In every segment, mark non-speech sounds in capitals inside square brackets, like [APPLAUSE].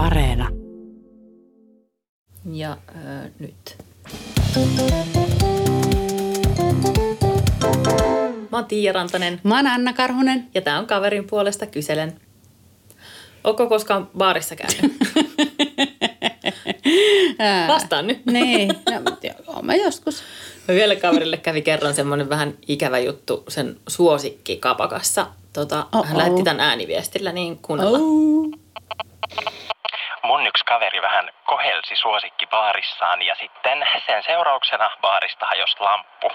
Areena. Ja öö, nyt. Mä oon Tiia Rantanen Mä oon Anna Karhunen. ja tää on kaverin puolesta kyselen. Onko koskaan baarissa käynyt? [LAUGHS] Vastaan nyt. Niin, no, mutta joo, mä joskus. Mä vielä kaverille kävi kerran semmoinen vähän ikävä juttu sen suosikki kapakassa. Tota, Oh-oh. hän lähetti tämän ääniviestillä niin kuunnella. Oh. Kaveri vähän kohelsi suosikki baarissaan ja sitten sen seurauksena baarista hajosi lamppu.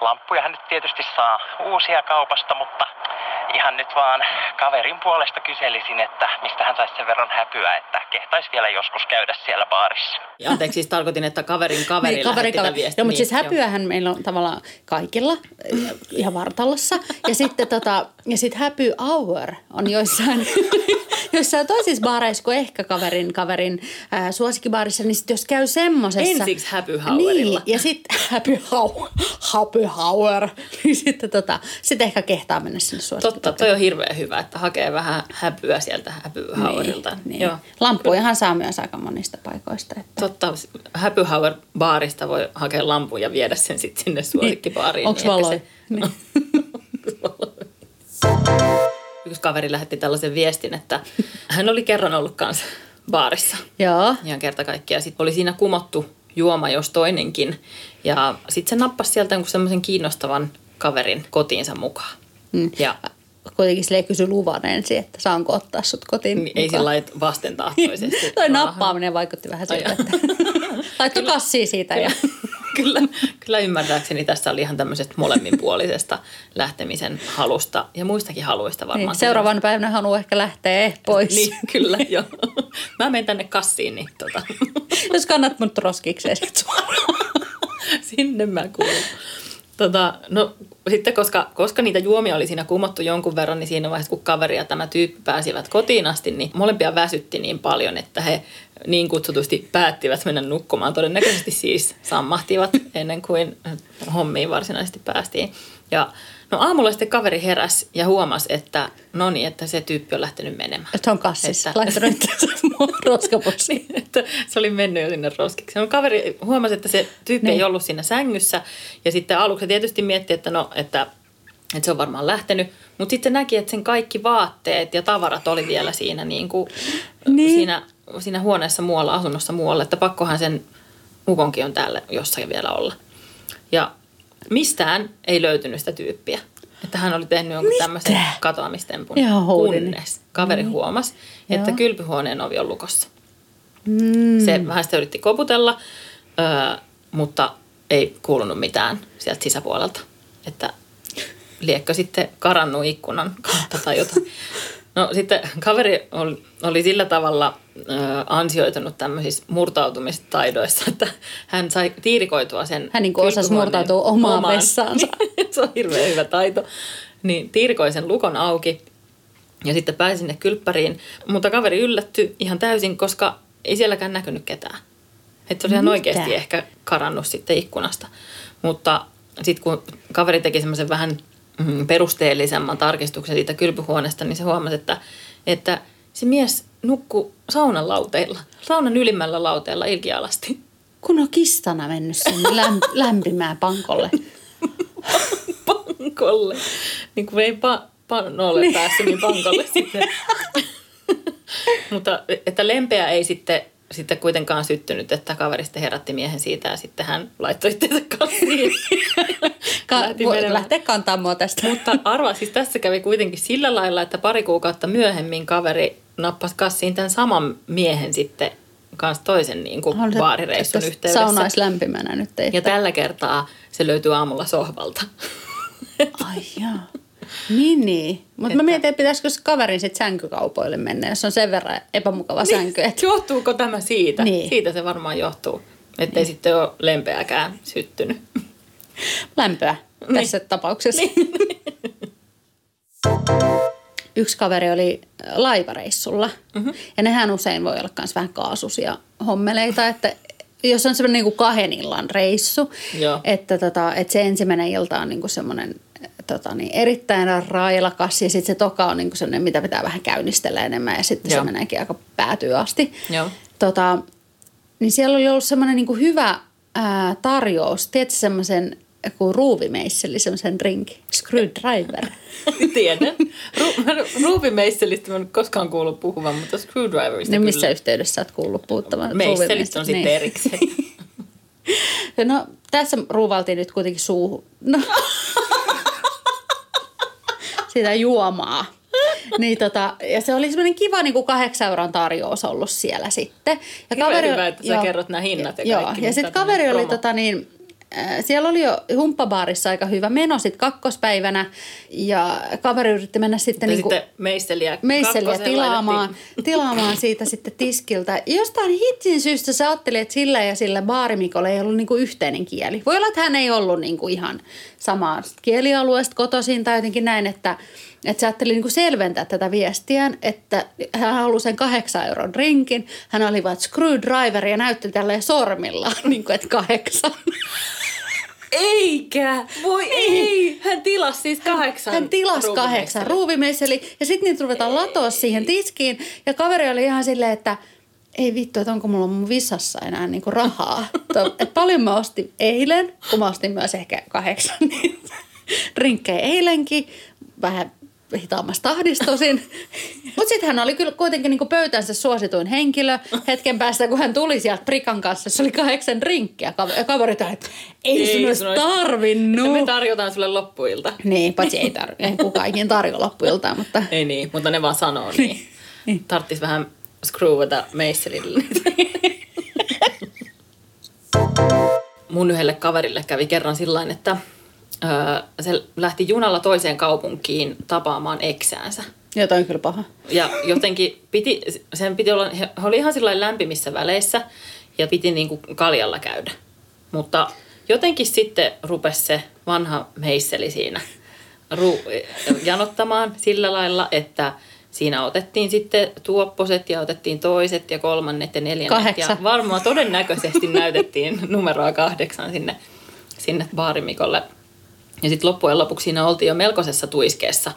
Lamppujahan nyt tietysti saa uusia kaupasta, mutta ihan nyt vaan kaverin puolesta kyselisin, että mistä hän saisi sen verran häpyä, että kehtaisi vielä joskus käydä siellä baarissa. Ja Anteeksi, siis tarkoitin, että kaverin kaveri Niin, tämän kaveri. viestin. Joo, mutta niin, siis häpyähän meillä on tavallaan kaikilla, eh, ihan vartalossa. Ja sitten tota, ja sit happy hour on joissain, joissain toisissa baareissa kuin ehkä kaverin, kaverin ää, suosikkibaarissa, niin sit jos käy semmosessa. Ensiksi happy hourilla. Niin, ja sitten [LAUGHS] happy hour, happy [LAUGHS] hour, niin sitten tota, sit ehkä kehtaa mennä sinne Totta, suosikkibaariin. toi on hirveän hyvä, että hakee vähän häpyä sieltä happy hourilta. Niin, niin. Joo. Lampujahan saa myös aika monista paikoista. Että. Totta, happy hour baarista voi hakea lampun ja viedä sen sitten sinne suosikkibaariin. Onks niin ehkä valoja? Se... [LAUGHS] Kaveri lähetti tällaisen viestin, että hän oli kerran ollut kanssa baarissa. Joo. Ihan kerta kaikkiaan. Sitten oli siinä kumottu juoma jos toinenkin. Ja sitten se nappasi sieltä jonkun semmoisen kiinnostavan kaverin kotiinsa mukaan. Mm. Ja Kuitenkin sille kysy luvan ensin, että saanko ottaa sut kotiin niin ei sillä lailla vastentahtoisesti. [LAUGHS] Toi nappaaminen vaikutti vähän siltä, että [LAUGHS] laittoi kassia siitä. Ja... kyllä, kyllä ymmärtääkseni tässä oli ihan tämmöisestä molemminpuolisesta lähtemisen halusta ja muistakin haluista varmaan. Niin, seuraavan päivänä haluaa ehkä lähteä pois. Niin, kyllä, joo. Mä menen tänne kassiin, niin tota, Jos kannat mut roskikseen sinne mä kuulun. Tota, no sitten koska, koska niitä juomia oli siinä kumottu jonkun verran, niin siinä vaiheessa kun kaveri ja tämä tyyppi pääsivät kotiin asti, niin molempia väsytti niin paljon, että he niin kutsutusti päättivät mennä nukkumaan. Todennäköisesti siis sammahtivat ennen kuin hommiin varsinaisesti päästiin. Ja no aamulla sitten kaveri heräsi ja huomasi, että no niin, että se tyyppi on lähtenyt menemään. Että on kassissa. Että- Laittanut [LAUGHS] itsensä roskapussiin. Niin, että se oli mennyt jo sinne roskiksi. No kaveri huomasi, että se tyyppi Niin. ei ollut siinä sängyssä. Ja sitten aluksi tietysti mietti, että no, että, että se on varmaan lähtenyt. Mutta sitten näki, että sen kaikki vaatteet ja tavarat oli vielä siinä, niin kuin, Niin. siinä, siinä huoneessa muualla, asunnossa muualla. Että pakkohan sen ukonkin on täällä jossakin vielä olla. Ja mistään ei löytynyt sitä tyyppiä. Että hän oli tehnyt jonkun Mitä? tämmöisen katoamistempun. Kunnes kaveri huomasi, että Joo. kylpyhuoneen ovi on lukossa. Mm. Se vähän sitä yritti koputella, öö, mutta ei kuulunut mitään sieltä sisäpuolelta. Että liekkö sitten karannut ikkunan kautta tai jotain. [LAUGHS] No sitten kaveri oli, oli sillä tavalla ö, ansioitunut tämmöisissä murtautumistaidoissa, [LAUGHS] että hän sai tiirikoitua sen Hän niinku osasi kylpyhuoneen murtautua omaan vessaansa. [LAUGHS] Se on hirveän hyvä taito. Niin tiirikoi sen lukon auki ja sitten pääsi sinne kylppäriin. Mutta kaveri yllättyi ihan täysin, koska ei sielläkään näkynyt ketään. Että se oli ihan Mitä? oikeasti ehkä karannut sitten ikkunasta. Mutta sitten kun kaveri teki semmoisen vähän perusteellisemman tarkistuksen siitä kylpyhuoneesta, niin se huomasi, että, että se mies nukkui saunan lauteilla, saunan ylimmällä lauteella ilkialasti. Kun on kistana mennyt sinne lämp- [LAUGHS] lämpimään pankolle. pankolle. Niin kuin ei pa, panolle niin. päässyt, niin pankolle [LAUGHS] sitten. Mutta että lempeä ei sitten, sitten kuitenkaan syttynyt, että kaveri sitten herätti miehen siitä ja sitten hän laittoi itsensä kassiin. [LAUGHS] Ka- Lähti voi lähteä kantaa mua tästä. Mutta arvaa, siis tässä kävi kuitenkin sillä lailla, että pari kuukautta myöhemmin kaveri nappasi kassiin tämän saman miehen sitten kanssa toisen niin kuin Haluaisin, baarireissun että yhteydessä. Sauna olisi lämpimänä nyt. Ei. Ja tällä kertaa se löytyy aamulla sohvalta. Ai jaa. Niin, niin. Mutta Että- mä mietin, että pitäisikö se kaverin sitten sänkykaupoille mennä, jos on sen verran epämukava sänky. Että... Johtuuko tämä siitä? Niin. Siitä se varmaan johtuu. Että ei sitten ole lempeäkään syttynyt. Lämpöä Niin. tässä tapauksessa. [LAUGHS] Yksi kaveri oli laivareissulla. Mm-hmm. Ja nehän usein voi olla myös vähän kaasusia hommeleita, että jos on semmoinen niin kahden illan reissu, Joo. että, tota, että se ensimmäinen ilta on niin semmoinen tota niin, erittäin railakas ja sitten se toka on niinku sellainen, mitä pitää vähän käynnistellä enemmän ja sitten Joo. se meneekin aika päätyy asti. Joo. Tota, niin siellä oli ollut semmoinen niinku hyvä ää, tarjous. Tiedätkö semmoisen kuin ruuvimeisseli, semmoisen drink, screwdriver. [LAUGHS] Tiedän. Ru- ruuvimeisselistä mä en koskaan kuullut puhuvan, mutta screwdriverista No kyllä. missä yhteydessä olet kuullut puhuttavan? Meisselistä on sitten Niin. erikseen. [LAUGHS] No tässä ruuvaltiin nyt kuitenkin suuhun. [LAUGHS] No. Sitä juomaa. Niin tota, ja se oli semmoinen kiva niin kuin kahdeksan euron tarjous ollut siellä sitten. Ja Hirveän hyvä, että sä kerrot nämä hinnat ja Joo, kaikki, ja mutta sitten kaveri oli promo. tota niin, siellä oli jo humppabaarissa aika hyvä meno sitten kakkospäivänä ja kaveri yritti mennä sitten, niin kuin, sitten meisseliä, meisseliä kakkoseen tilaamaan, tilaamaan siitä sitten tiskiltä. Jostain hitsin syystä sä ajattelit, että sillä ja sillä baarimikolla ei ollut niinku yhteinen kieli. Voi olla, että hän ei ollut niinku ihan samaa kielialueesta kotoisin tai jotenkin näin, että, että sä ajattelin niinku selventää tätä viestiään, että hän halusi sen kahdeksan euron drinkin. Hän oli vain screwdriver ja näytti tälleen sormillaan, [LAUGHS] niin kuin, että kahdeksan. Eikä! Voi ei! Hän tilasi siis kahdeksan Hän tilasi ruuvimeisseliä. kahdeksan ruuvimeisseli ja sitten niitä ruvetaan latoa siihen tiskiin. Ja kaveri oli ihan silleen, että ei vittu, että onko mulla mun vissassa enää niinku rahaa. To, [LAUGHS] et paljon mä ostin eilen, kun mä ostin myös ehkä kahdeksan [LAUGHS] niitä rinkkejä eilenkin. Vähän hitaammassa tahdissa tosin. Mutta sitten hän oli kyllä kuitenkin niinku pöytänsä suosituin henkilö. Hetken päästä, kun hän tuli sieltä Prikan kanssa, se oli kahdeksan rinkkiä. Kaver- Kaverit että ei, olisi sun olisi- tarvinnut. Me tarjotaan sulle loppuilta. Niin, paitsi ei, tar- ei kukaan ikinä tarjoa loppuiltaan, mutta Ei niin, mutta ne vaan sanoo niin. Tarttis vähän screwata meisselille. [LAUGHS] Mun yhdelle kaverille kävi kerran sillä että öö, se lähti junalla toiseen kaupunkiin tapaamaan eksäänsä. jotain kyllä paha. Ja jotenkin piti, sen piti olla, he oli ihan sillä lämpimissä väleissä ja piti niin kuin kaljalla käydä. Mutta jotenkin sitten rupesi se vanha meisseli siinä ru- janottamaan sillä lailla, että siinä otettiin sitten tuopposet ja otettiin toiset ja kolmannet ja neljännet. Kahdeksan. Ja varmaan todennäköisesti näytettiin numeroa kahdeksan sinne, sinne baarimikolle. Ja sitten loppujen lopuksi siinä oltiin jo melkoisessa tuiskeessa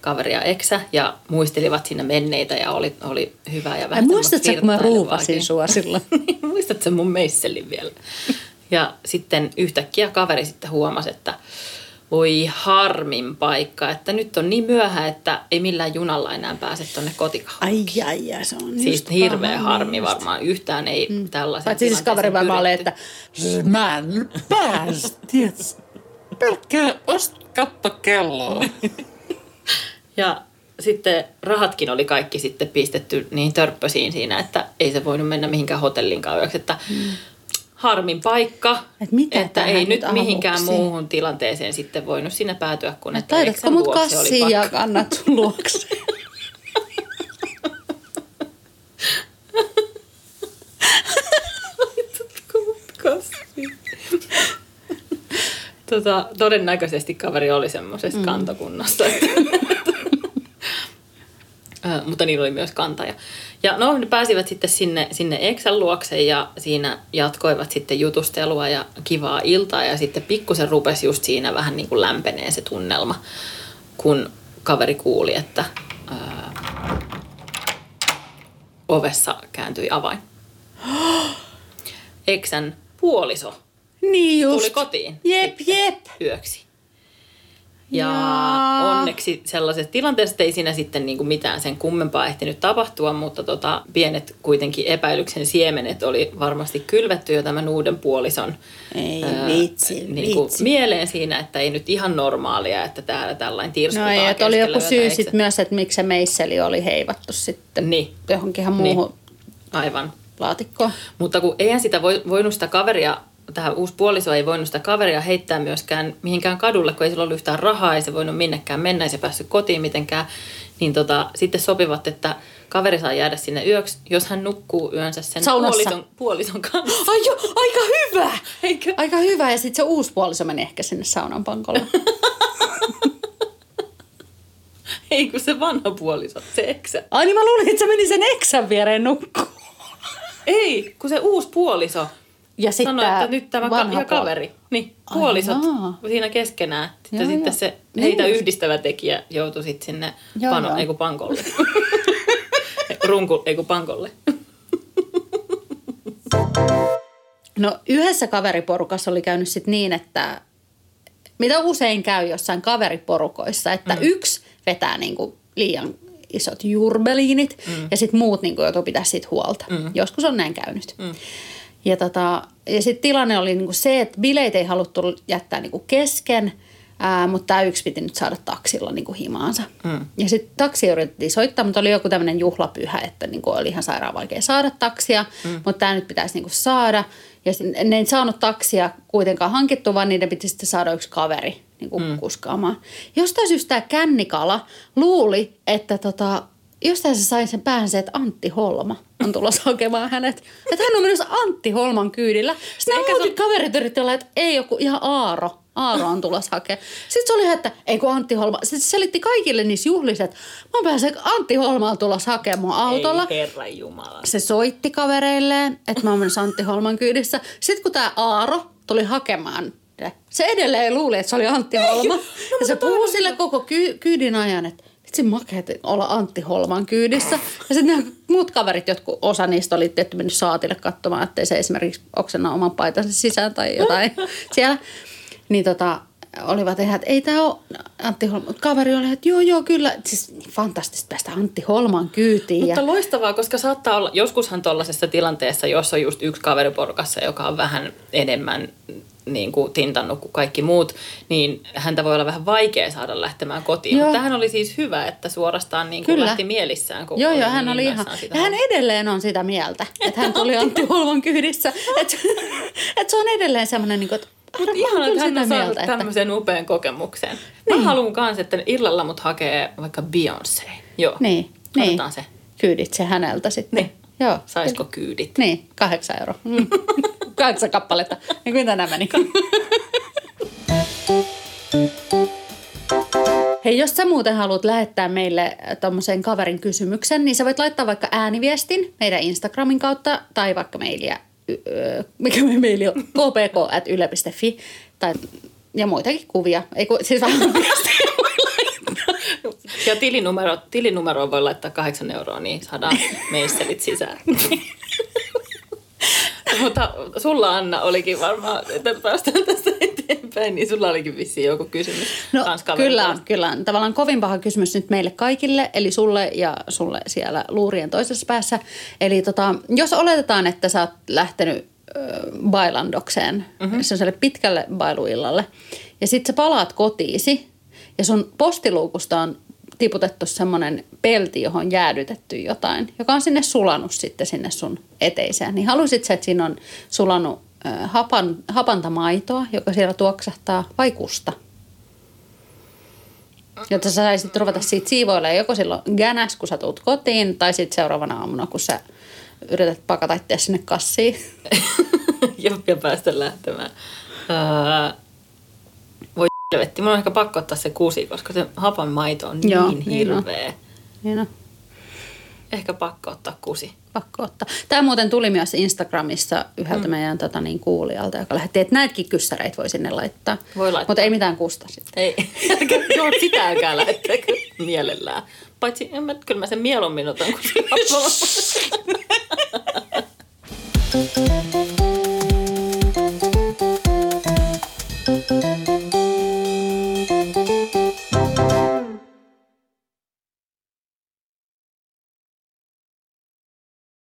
kaveri ja eksä ja muistelivat siinä menneitä ja oli, oli hyvä ja vähän muistatko, kun mä ruuvasin sua silloin? [LAUGHS] Muistatko mun meisselin vielä? Ja sitten yhtäkkiä kaveri sitten huomasi, että voi harmin paikka, että nyt on niin myöhä, että ei millään junalla enää pääse tuonne kotikaupunkiin. Ai, ai, ai, se on Siis hirveä paha, harmi just. varmaan. Yhtään ei mm. tällaisen Paitsi siis kaveri varmaan oli, että Mä en pääs? Pelkkää ost kattokelloa. [LAUGHS] Ja sitten rahatkin oli kaikki sitten pistetty niin törppösiin siinä, että ei se voinut mennä mihinkään hotellinkaan yöksi. Että harmin paikka, Et mitä että ei nyt nyt mihinkään muuhun tilanteeseen sitten voinut siinä päätyä, kun että Laitatko mut kassiin ja pakko. annat sun [LAUGHS] luokse? Laitatko mut kassiin? Tota, todennäköisesti kaveri oli semmoisesta mm. kantokunnasta. [LAUGHS] Ö, mutta niillä oli myös kantaja. Ja no, ne pääsivät sitten sinne, sinne Eksän luokse ja siinä jatkoivat sitten jutustelua ja kivaa iltaa. Ja sitten pikkusen rupesi just siinä vähän niin kuin lämpenee se tunnelma, kun kaveri kuuli, että ää, ovessa kääntyi avain. [GASPS] Eksän puoliso Niin just. tuli kotiin. Jep, jep. Yöksi. Ja Jaa. onneksi sellaisessa tilanteessa ei siinä sitten niin kuin mitään sen kummempaa ehtinyt tapahtua, mutta tota, pienet kuitenkin epäilyksen siemenet oli varmasti kylvetty jo tämän uuden puolison Ei ää, vitsi, niin kuin vitsi. mieleen siinä, että ei nyt ihan normaalia, että täällä tällainen No tirskutaan ei, että oli joku syy sit myös, että miksi se meisseli oli heivattu sitten Niin. johonkin ihan muuhun se- Aivan. laatikkoon. Mutta kun eihän sitä voi, voinut sitä kaveria, tämä uusi puoliso ei voinut sitä kaveria heittää myöskään mihinkään kadulle, kun ei sillä ollut yhtään rahaa, ei se voinut minnekään mennä, ei se päässyt kotiin mitenkään. Niin tota, sitten sopivat, että kaveri saa jäädä sinne yöksi, jos hän nukkuu yönsä sen Saunassa. puolison, puolison kanssa. Ai jo, aika hyvä! Eikö? Aika hyvä, ja sitten se uusi puoliso meni ehkä sinne saunan pankolle. [LAUGHS] Ei kun se vanha puoliso, se eksä. Ai niin mä luulin, että se meni sen eksän viereen nukkuu. Ei, kun se uusi puoliso Ja sit sanoi, tää että nyt tämä ka- ja kaveri. Niin, puolisot jaa. siinä keskenään. Sitten, Joo, sitten joo. se Niin heitä just. yhdistävä tekijä joutui sitten sinne Joo, pano, joo. ei kun pankolle. [LAUGHS] Runku, ei kun pankolle. No yhdessä kaveriporukassa oli käynyt sitten niin, että mitä usein käy jossain kaveriporukoissa, että mm. yksi vetää niinku liian isot jurbeliinit mm. ja sitten muut niinku joutuu pitää siitä huolta. Mm. Joskus on näin käynyt. Mm. Ja, tota, ja sitten tilanne oli niinku se, että bileitä ei haluttu jättää niinku kesken, ää, mutta tämä yksi piti nyt saada taksilla niinku himaansa. Mm. Ja sitten taksi yritettiin soittaa, mutta oli joku tämmöinen juhlapyhä, että niinku oli ihan sairaan vaikea saada taksia, mm. mutta tämä nyt pitäisi niinku saada. Ja sit ne ei saanut taksia kuitenkaan hankittua, vaan niiden piti sitten saada yksi kaveri niin kuin mm. kuskaamaan. Jostain syystä tämä kännikala luuli, että tota, jostain se sai sen päänsä, että Antti Holma on tulossa [LAUGHS] hakemaan hänet. Että hän on menossa Antti Holman kyydillä. Sitten muut se- kaverit yritti olla, että ei joku ihan Aaro. Aaro on tulossa hakemaan. Sitten se oli, että ei kun Antti Holma. Sitten se selitti kaikille niissä juhlissa, että mä pääsen Antti Holmaan tulossa hakemaan autolla. Ei herra jumala. Se soitti kavereilleen, että mä oon menossa Antti Holman kyydissä. Sitten kun tämä Aaro tuli hakemaan se edelleen luuli, että se oli Antti Holma. ja se puhui sille koko ky- kyydin ajan, että vitsi makeet olla Antti Holman kyydissä. Ja sitten nämä muut kaverit, jotkut osa niistä oli tietty mennyt saatille katsomaan, ettei se esimerkiksi oksena oman paitansa sisään tai jotain [LAUGHS] siellä. Niin tota, olivat ihan, että ei tämä ole Antti Holma. Mut Kaveri oli, että joo joo kyllä, siis fantastista päästä Antti Holman kyytiin. Mutta ja... loistavaa, koska saattaa olla, joskushan tuollaisessa tilanteessa, jos on just yksi kaveriporukassa, joka on vähän enemmän niin kuin tintannut kuin kaikki muut, niin häntä voi olla vähän vaikea saada lähtemään kotiin. Joo. Mutta tähän oli siis hyvä, että suorastaan niin kuin Kyllä. lähti mielissään. Kun Joo, joo, niin hän oli ihan... Ja hän edelleen on sitä mieltä, että hän tuli Antti Holman kyydissä. Että [LAUGHS] et se on edelleen semmoinen, niin kuin, että Mutta hän ihan, että hän on saanut mieltä, että tämmöisen upean kokemuksen. Niin. Mä haluan kanssa, että illalla mut hakee vaikka Beyoncé. Joo. niin, Katsotaan niin. se. kyyditse häneltä sitten. Niin. Joo. Saisiko kyydit? Niin, kahdeksan euroa. Mm. [LAUGHS] kahdeksan kappaletta. Niin kuin tänä meni. [LAUGHS] Hei, jos sä muuten haluat lähettää meille tuommoisen kaverin kysymyksen, niin sä voit laittaa vaikka ääniviestin meidän Instagramin kautta tai vaikka mailia, öö, mikä meidän maili on, kpk.yle.fi tai ja muitakin kuvia. Ei kun, siis vähän viestiä. Ja tilinumero, tilinumeroon voi laittaa kahdeksan euroa, niin saadaan meisselit sisään. [LAUGHS] Mutta sulla Anna olikin varmaan, että päästään tästä eteenpäin, niin sulla olikin vissiin joku kysymys. No kyllä kyllä. Tavallaan kovin paha kysymys nyt meille kaikille, eli sulle ja sulle siellä luurien toisessa päässä. Eli tota, jos oletetaan, että sä oot lähtenyt bailandokseen, mm-hmm. sellaiselle pitkälle bailuillalle, ja sit sä palaat kotiisi, ja sun postiluukusta on tiputettu semmoinen pelti, johon on jäädytetty jotain, joka on sinne sulanut sitten sinne sun eteiseen. Niin halusit sä, että siinä on sulanut hapan, hapantamaitoa, joka siellä tuoksahtaa, vai kusta? Jotta sä saisit ruveta siitä siivoilemaan joko silloin gänäs, kun sä tulet kotiin, tai sitten seuraavana aamuna, kun sä yrität pakata itseä sinne kassiin. [LAUGHS] ja, ja päästä lähtemään. Voi helvetti, mun on ehkä pakko ottaa se kusi, koska se hapan maito on Joo, niin niin hirveä. Niin on, Ehkä pakko ottaa kusi. pakko ottaa. Tämä muuten tuli myös Instagramissa yhdeltä mm. meidän tota, niin, kuulijalta, joka lähetti, että näitäkin kyssäreitä voi sinne laittaa. Voi laittaa. Mutta ei mitään kusta sitten. Ei, [LAUGHS] joo, sitä älkää lähettäkö mielellään. Paitsi, en mä, kyllä mä sen mieluummin otan kuin se. [LAUGHS]